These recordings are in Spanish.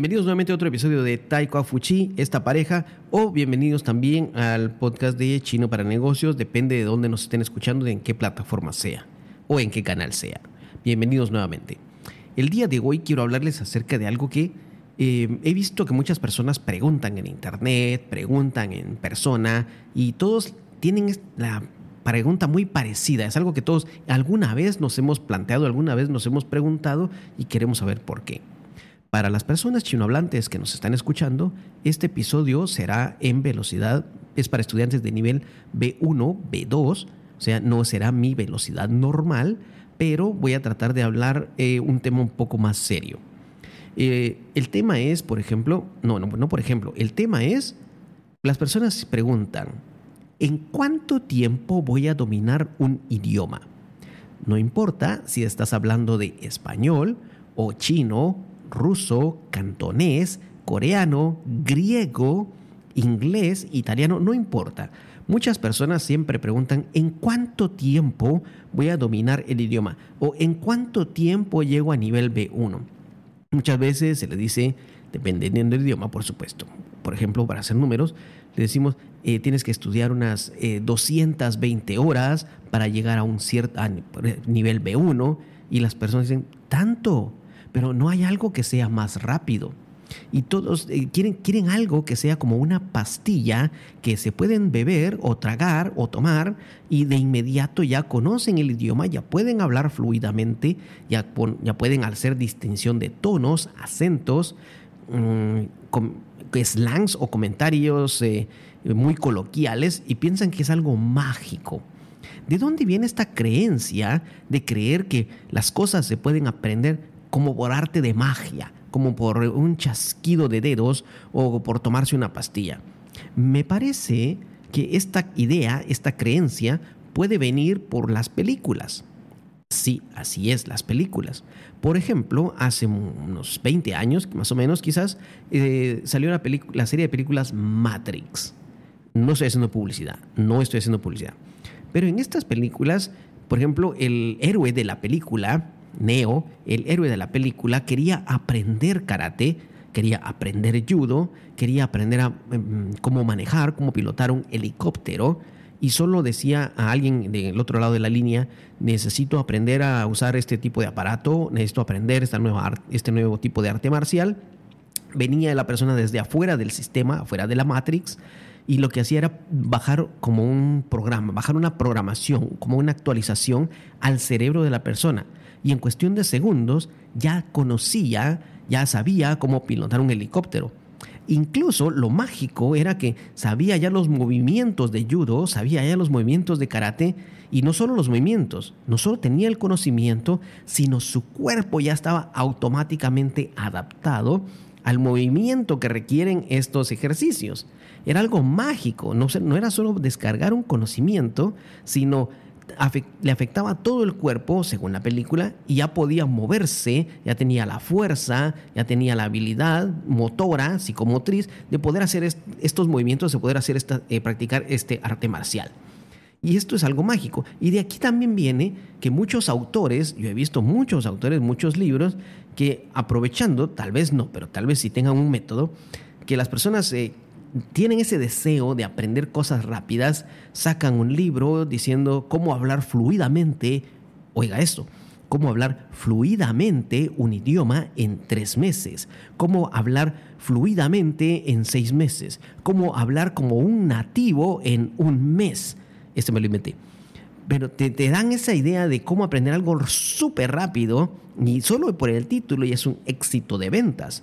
Bienvenidos nuevamente a otro episodio de Taiko Fuchi, esta pareja, o bienvenidos también al podcast de Chino para Negocios, depende de dónde nos estén escuchando, en qué plataforma sea o en qué canal sea. Bienvenidos nuevamente. El día de hoy quiero hablarles acerca de algo que eh, he visto que muchas personas preguntan en internet, preguntan en persona y todos tienen la pregunta muy parecida. Es algo que todos alguna vez nos hemos planteado, alguna vez nos hemos preguntado y queremos saber por qué. Para las personas chinohablantes que nos están escuchando, este episodio será en velocidad, es para estudiantes de nivel B1, B2, o sea, no será mi velocidad normal, pero voy a tratar de hablar eh, un tema un poco más serio. Eh, el tema es, por ejemplo, no, no, no, por ejemplo, el tema es, las personas preguntan, ¿en cuánto tiempo voy a dominar un idioma? No importa si estás hablando de español o chino ruso, cantonés, coreano, griego, inglés, italiano, no importa. Muchas personas siempre preguntan en cuánto tiempo voy a dominar el idioma o en cuánto tiempo llego a nivel B1. Muchas veces se le dice, dependiendo del idioma, por supuesto. Por ejemplo, para hacer números, le decimos, eh, tienes que estudiar unas 220 eh, horas para llegar a un cierto nivel B1 y las personas dicen, ¿tanto? Pero no hay algo que sea más rápido. Y todos eh, quieren, quieren algo que sea como una pastilla que se pueden beber o tragar o tomar y de inmediato ya conocen el idioma, ya pueden hablar fluidamente, ya, ya pueden hacer distinción de tonos, acentos, mmm, slangs o comentarios eh, muy coloquiales y piensan que es algo mágico. ¿De dónde viene esta creencia de creer que las cosas se pueden aprender como por arte de magia, como por un chasquido de dedos o por tomarse una pastilla. Me parece que esta idea, esta creencia, puede venir por las películas. Sí, así es, las películas. Por ejemplo, hace unos 20 años, más o menos quizás, eh, salió la, la serie de películas Matrix. No estoy haciendo publicidad, no estoy haciendo publicidad. Pero en estas películas, por ejemplo, el héroe de la película Neo, el héroe de la película, quería aprender karate, quería aprender judo, quería aprender a, em, cómo manejar, cómo pilotar un helicóptero y solo decía a alguien del otro lado de la línea, necesito aprender a usar este tipo de aparato, necesito aprender esta nueva, este nuevo tipo de arte marcial. Venía la persona desde afuera del sistema, afuera de la Matrix, y lo que hacía era bajar como un programa, bajar una programación, como una actualización al cerebro de la persona y en cuestión de segundos ya conocía, ya sabía cómo pilotar un helicóptero. Incluso lo mágico era que sabía ya los movimientos de judo, sabía ya los movimientos de karate y no solo los movimientos, no solo tenía el conocimiento, sino su cuerpo ya estaba automáticamente adaptado al movimiento que requieren estos ejercicios. Era algo mágico, no, no era solo descargar un conocimiento, sino le afectaba todo el cuerpo, según la película, y ya podía moverse, ya tenía la fuerza, ya tenía la habilidad motora, psicomotriz, de poder hacer estos movimientos, de poder hacer esta, eh, practicar este arte marcial. Y esto es algo mágico. Y de aquí también viene que muchos autores, yo he visto muchos autores, muchos libros, que aprovechando, tal vez no, pero tal vez si tengan un método, que las personas eh, tienen ese deseo de aprender cosas rápidas, sacan un libro diciendo cómo hablar fluidamente, oiga esto, cómo hablar fluidamente un idioma en tres meses, cómo hablar fluidamente en seis meses, cómo hablar como un nativo en un mes. Este me lo inventé. Pero te, te dan esa idea de cómo aprender algo súper rápido y solo por el título ya es un éxito de ventas.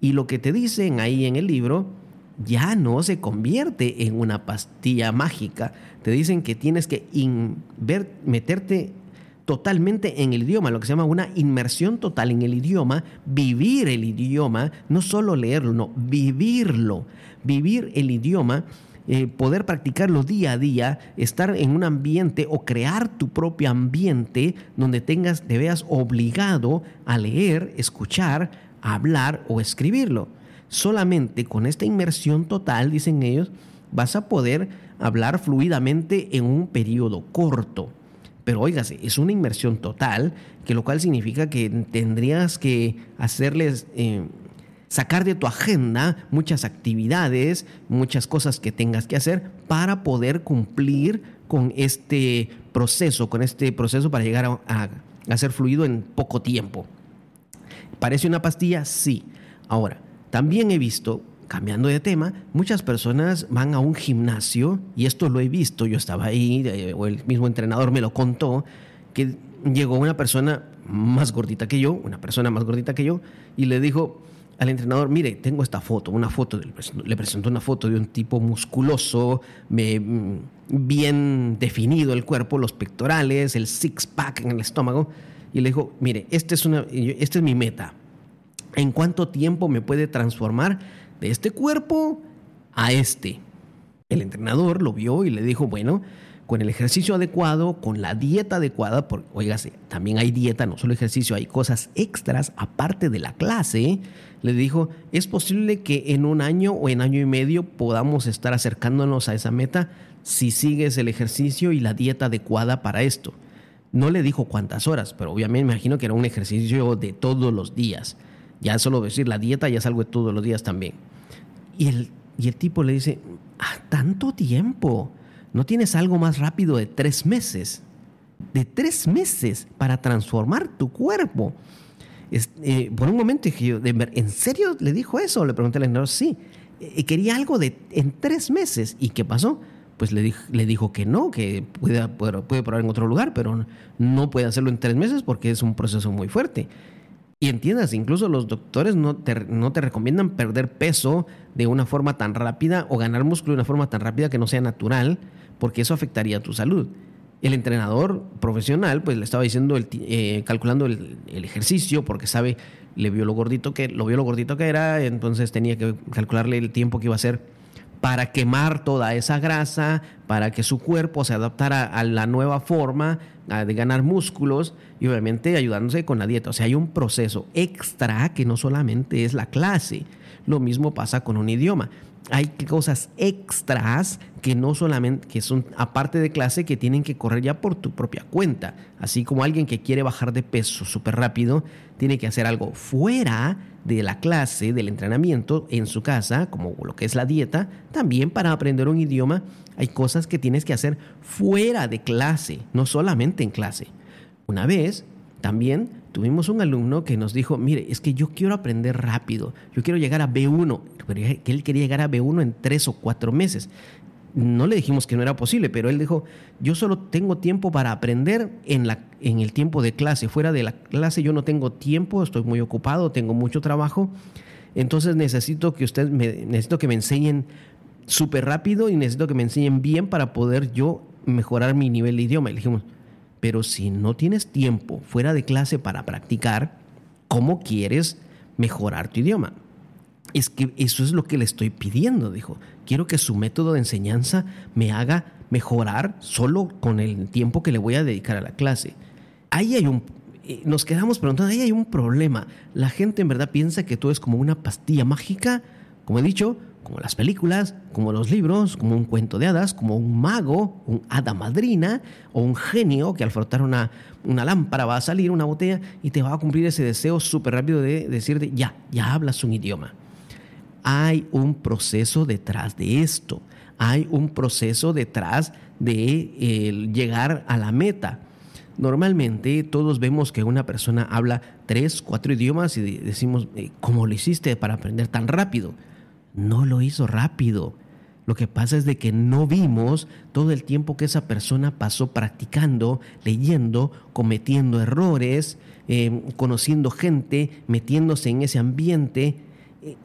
Y lo que te dicen ahí en el libro ya no se convierte en una pastilla mágica. Te dicen que tienes que meterte totalmente en el idioma, lo que se llama una inmersión total en el idioma, vivir el idioma, no solo leerlo, no, vivirlo, vivir el idioma, eh, poder practicarlo día a día, estar en un ambiente o crear tu propio ambiente donde tengas, te veas obligado a leer, escuchar, hablar o escribirlo. Solamente con esta inmersión total, dicen ellos, vas a poder hablar fluidamente en un periodo corto. Pero óigase, es una inmersión total, que lo cual significa que tendrías que hacerles, eh, sacar de tu agenda muchas actividades, muchas cosas que tengas que hacer para poder cumplir con este proceso, con este proceso para llegar a, a, ser fluido en poco tiempo. ¿Parece una pastilla? Sí. Ahora, también he visto cambiando de tema, muchas personas van a un gimnasio, y esto lo he visto, yo estaba ahí, eh, o el mismo entrenador me lo contó, que llegó una persona más gordita que yo, una persona más gordita que yo, y le dijo al entrenador, mire, tengo esta foto, una foto, le presentó una foto de un tipo musculoso, mm, bien definido el cuerpo, los pectorales, el six-pack en el estómago, y le dijo, mire, este es esta es mi meta. ¿En cuánto tiempo me puede transformar de este cuerpo a este. El entrenador lo vio y le dijo, bueno, con el ejercicio adecuado, con la dieta adecuada, porque, oígase, también hay dieta, no solo ejercicio, hay cosas extras aparte de la clase, le dijo, es posible que en un año o en año y medio podamos estar acercándonos a esa meta si sigues el ejercicio y la dieta adecuada para esto. No le dijo cuántas horas, pero obviamente me imagino que era un ejercicio de todos los días. Ya solo decir la dieta ya es algo de todos los días también. Y el, y el tipo le dice, ah, tanto tiempo, ¿no tienes algo más rápido de tres meses? De tres meses para transformar tu cuerpo. Eh, por un momento dije yo, ¿en serio le dijo eso? Le pregunté al entrenador, sí. Eh, quería algo de en tres meses. ¿Y qué pasó? Pues le, le dijo que no, que puede probar en otro lugar, pero no puede hacerlo en tres meses porque es un proceso muy fuerte. Y entiendas, incluso los doctores no te, no te recomiendan perder peso de una forma tan rápida o ganar músculo de una forma tan rápida que no sea natural, porque eso afectaría a tu salud. El entrenador profesional, pues le estaba diciendo, eh, calculando el, ejercicio, porque sabe, le vio lo gordito que, lo vio lo gordito que era, entonces tenía que calcularle el tiempo que iba a hacer para quemar toda esa grasa, para que su cuerpo se adaptara a la nueva forma de ganar músculos y obviamente ayudándose con la dieta. O sea, hay un proceso extra que no solamente es la clase. Lo mismo pasa con un idioma. Hay cosas extras que no solamente, que son aparte de clase, que tienen que correr ya por tu propia cuenta. Así como alguien que quiere bajar de peso súper rápido, tiene que hacer algo fuera de la clase, del entrenamiento en su casa, como lo que es la dieta, también para aprender un idioma hay cosas que tienes que hacer fuera de clase, no solamente en clase. Una vez también tuvimos un alumno que nos dijo, mire, es que yo quiero aprender rápido, yo quiero llegar a B1, que él quería llegar a B1 en tres o cuatro meses. No le dijimos que no era posible, pero él dijo, yo solo tengo tiempo para aprender en, la, en el tiempo de clase. Fuera de la clase yo no tengo tiempo, estoy muy ocupado, tengo mucho trabajo. Entonces necesito que usted me, necesito que me enseñen súper rápido y necesito que me enseñen bien para poder yo mejorar mi nivel de idioma. Le dijimos, pero si no tienes tiempo fuera de clase para practicar, ¿cómo quieres mejorar tu idioma? Es que eso es lo que le estoy pidiendo, dijo. Quiero que su método de enseñanza me haga mejorar solo con el tiempo que le voy a dedicar a la clase. Ahí hay un... Eh, nos quedamos preguntando, ahí hay un problema. La gente en verdad piensa que todo es como una pastilla mágica. Como he dicho, como las películas, como los libros, como un cuento de hadas, como un mago, un hada madrina o un genio que al frotar una, una lámpara va a salir una botella y te va a cumplir ese deseo súper rápido de decirte, ya, ya hablas un idioma. Hay un proceso detrás de esto, hay un proceso detrás de llegar a la meta. Normalmente todos vemos que una persona habla tres, cuatro idiomas y decimos, eh, ¿cómo lo hiciste para aprender tan rápido? no lo hizo rápido. Lo que pasa es de que no vimos todo el tiempo que esa persona pasó practicando, leyendo, cometiendo errores, em, conociendo gente, metiéndose en ese ambiente, eh,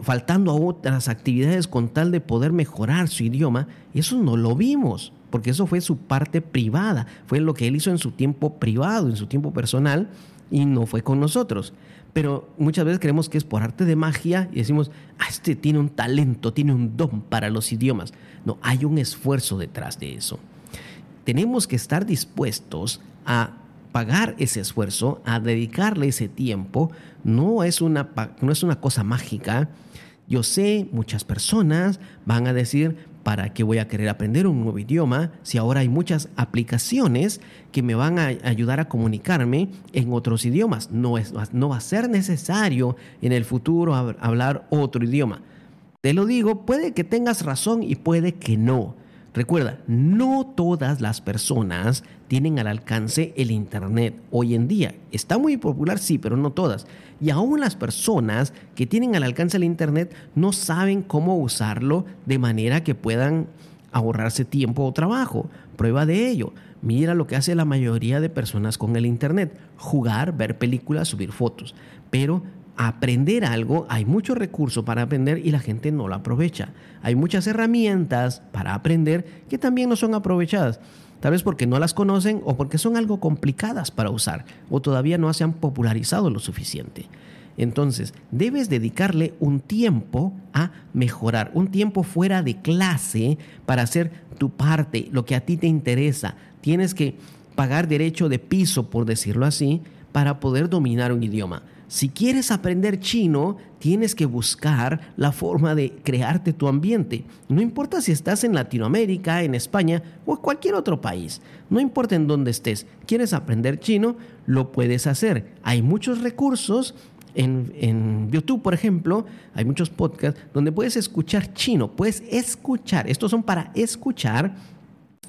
faltando a otras actividades con tal de poder mejorar su idioma. Eso no lo vimos, porque eso fue su parte privada, fue lo que él hizo en su tiempo privado, en su tiempo personal, y no fue con nosotros pero muchas veces creemos que es por arte de magia y decimos, ah, este tiene un talento, tiene un don para los idiomas. No, hay un esfuerzo detrás de eso. Tenemos que estar dispuestos a pagar ese esfuerzo, a dedicarle ese tiempo. No es una, no es una cosa mágica. Yo sé, muchas personas van a decir, ¿para qué voy a querer aprender un nuevo idioma si ahora hay muchas aplicaciones que me van a ayudar a comunicarme en otros idiomas? No, es, no va a ser necesario en el futuro hablar otro idioma. Te lo digo, puede que tengas razón y puede que no. Recuerda, no todas las personas tienen al alcance el Internet hoy en día. Está muy popular, sí, pero no todas. Y aún las personas que tienen al alcance el Internet no saben cómo usarlo de manera que puedan ahorrarse tiempo o trabajo. Prueba de ello. Mira lo que hace la mayoría de personas con el Internet. Jugar, ver películas, subir fotos. Pero aprender algo, hay muchos recursos para aprender y la gente no lo aprovecha. Hay muchas herramientas para aprender que también no son aprovechadas. Tal vez porque no las conocen o porque son algo complicadas para usar o todavía no se han popularizado lo suficiente. Entonces, debes dedicarle un tiempo a mejorar, un tiempo fuera de clase para hacer tu parte, lo que a ti te interesa. Tienes que pagar derecho de piso, por decirlo así, para poder dominar un idioma. Si quieres aprender chino, tienes que buscar la forma de crearte tu ambiente. No importa si estás en Latinoamérica, en España o cualquier otro país. No importa en dónde estés. ¿Quieres aprender chino? Lo puedes hacer. Hay muchos recursos en, en, YouTube, por ejemplo, hay muchos podcasts donde puedes escuchar chino, puedes escuchar, estos son para escuchar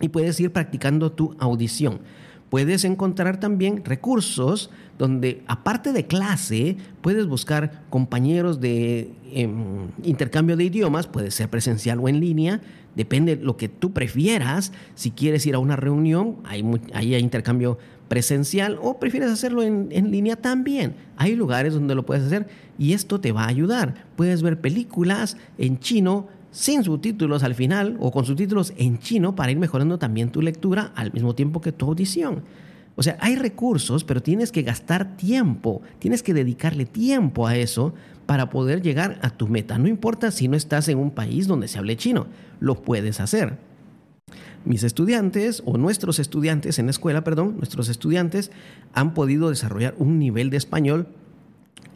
y puedes ir practicando tu audición puedes encontrar también recursos donde aparte de clase puedes buscar compañeros de em, intercambio de idiomas, puede ser presencial o en línea, depende de lo que tú prefieras. Si quieres ir a una reunión, hay, ahí hay intercambio presencial o prefieres hacerlo en, en línea también. Hay lugares donde lo puedes hacer y esto te va a ayudar. Puedes ver películas en chino sin subtítulos al final o con subtítulos en chino para ir mejorando también tu lectura al mismo tiempo que tu audición. O sea, hay recursos, pero tienes que gastar tiempo, tienes que dedicarle tiempo a eso para poder llegar a tu meta. No importa si no estás en un país donde se hable chino, lo puedes hacer. Mis estudiantes o nuestros estudiantes en la escuela, perdón, nuestros estudiantes han podido desarrollar un nivel de español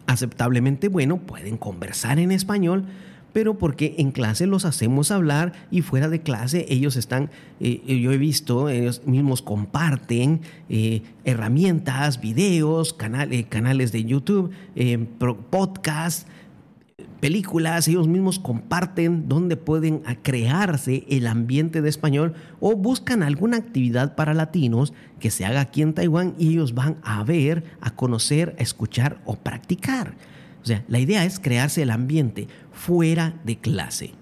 aceptablemente bueno, pueden conversar en español, pero porque en clase los hacemos hablar y fuera de clase ellos están, eh, yo he visto, ellos mismos comparten eh, herramientas, videos, eh, canales de YouTube, podcasts, películas, ellos mismos comparten dónde pueden crearse el ambiente de español o buscan alguna actividad para latinos que se haga aquí en Taiwán y ellos van a ver, a conocer, a escuchar o practicar. O sea, la idea es crearse el ambiente fuera de clase.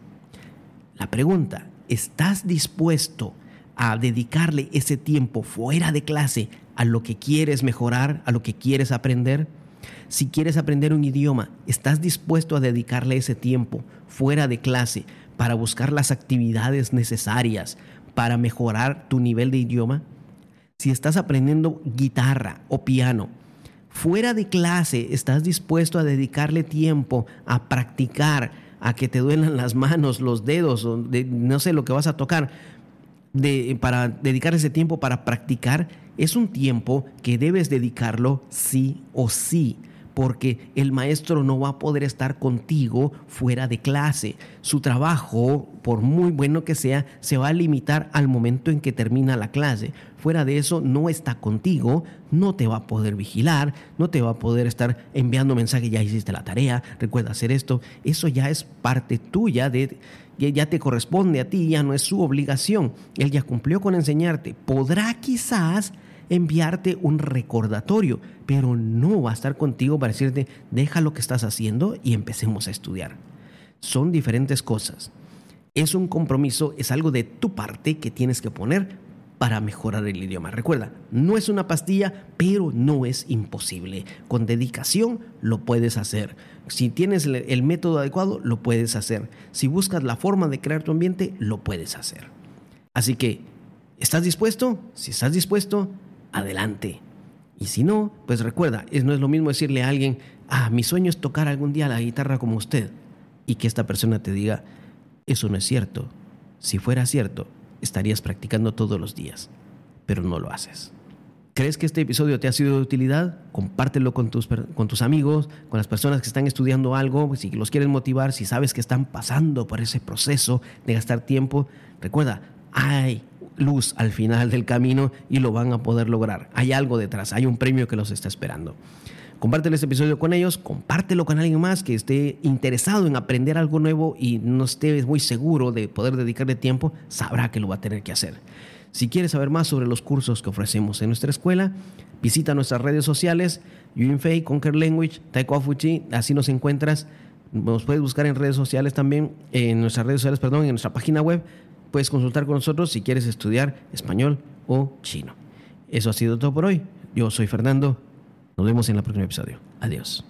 La pregunta, ¿estás dispuesto a dedicarle ese tiempo fuera de clase a lo que quieres mejorar, a lo que quieres aprender? Si quieres aprender un idioma, ¿estás dispuesto a dedicarle ese tiempo fuera de clase para buscar las actividades necesarias para mejorar tu nivel de idioma? Si estás aprendiendo guitarra o piano, fuera de clase estás dispuesto a dedicarle tiempo a practicar, a que te duelan las manos, los dedos, no sé lo que vas a tocar, para dedicar ese tiempo para practicar, es un tiempo que debes dedicarlo sí o sí porque el maestro no va a poder estar contigo fuera de clase. Su trabajo, por muy bueno que sea, se va a limitar al momento en que termina la clase. Fuera de eso, no está contigo, no te va a poder vigilar, no te va a poder estar enviando mensajes, ya hiciste la tarea, recuerda hacer esto. Eso ya es parte tuya de ya te corresponde a ti, ya no es su obligación. Él ya cumplió con enseñarte. Podrá quizás enviarte un recordatorio, pero no va a estar contigo para decirte, deja lo que estás haciendo y empecemos a estudiar. Son diferentes cosas. Es un compromiso, es algo de tu parte que tienes que poner para mejorar el idioma. Recuerda, no es una pastilla, pero no es imposible. Con dedicación lo puedes hacer. Si tienes el método adecuado, lo puedes hacer. Si buscas la forma de crear tu ambiente, lo puedes hacer. Así que, ¿estás dispuesto? Si estás dispuesto, adelante. Y si no, pues recuerda, no es lo mismo decirle a alguien, ah, mi sueño es tocar algún día la guitarra como usted, y que esta persona te diga, eso no es cierto. Si fuera cierto, estarías practicando todos los días, pero no lo haces. ¿Crees que este episodio te ha sido de utilidad? Compártelo con tus, con tus amigos, con las personas que están estudiando algo, si los quieres motivar, si sabes que están pasando por ese proceso de gastar tiempo. Recuerda, hay luz al final del camino y lo van a poder lograr. Hay algo detrás, hay un premio que los está esperando. Compártelo este episodio con ellos, compártelo con alguien más que esté interesado en aprender algo nuevo y no esté muy seguro de poder dedicarle tiempo, sabrá que lo va a tener que hacer. Si quieres saber más sobre los cursos que ofrecemos en nuestra escuela, visita nuestras redes sociales, Yuinfei, Conquer Language, Fuchi, así nos encuentras. Nos puedes buscar en redes sociales también, en nuestras redes sociales, perdón, en nuestra página web. Puedes consultar con nosotros si quieres estudiar español o chino. Eso ha sido todo por hoy. Yo soy Fernando. Nos vemos en el próximo episodio. Adiós.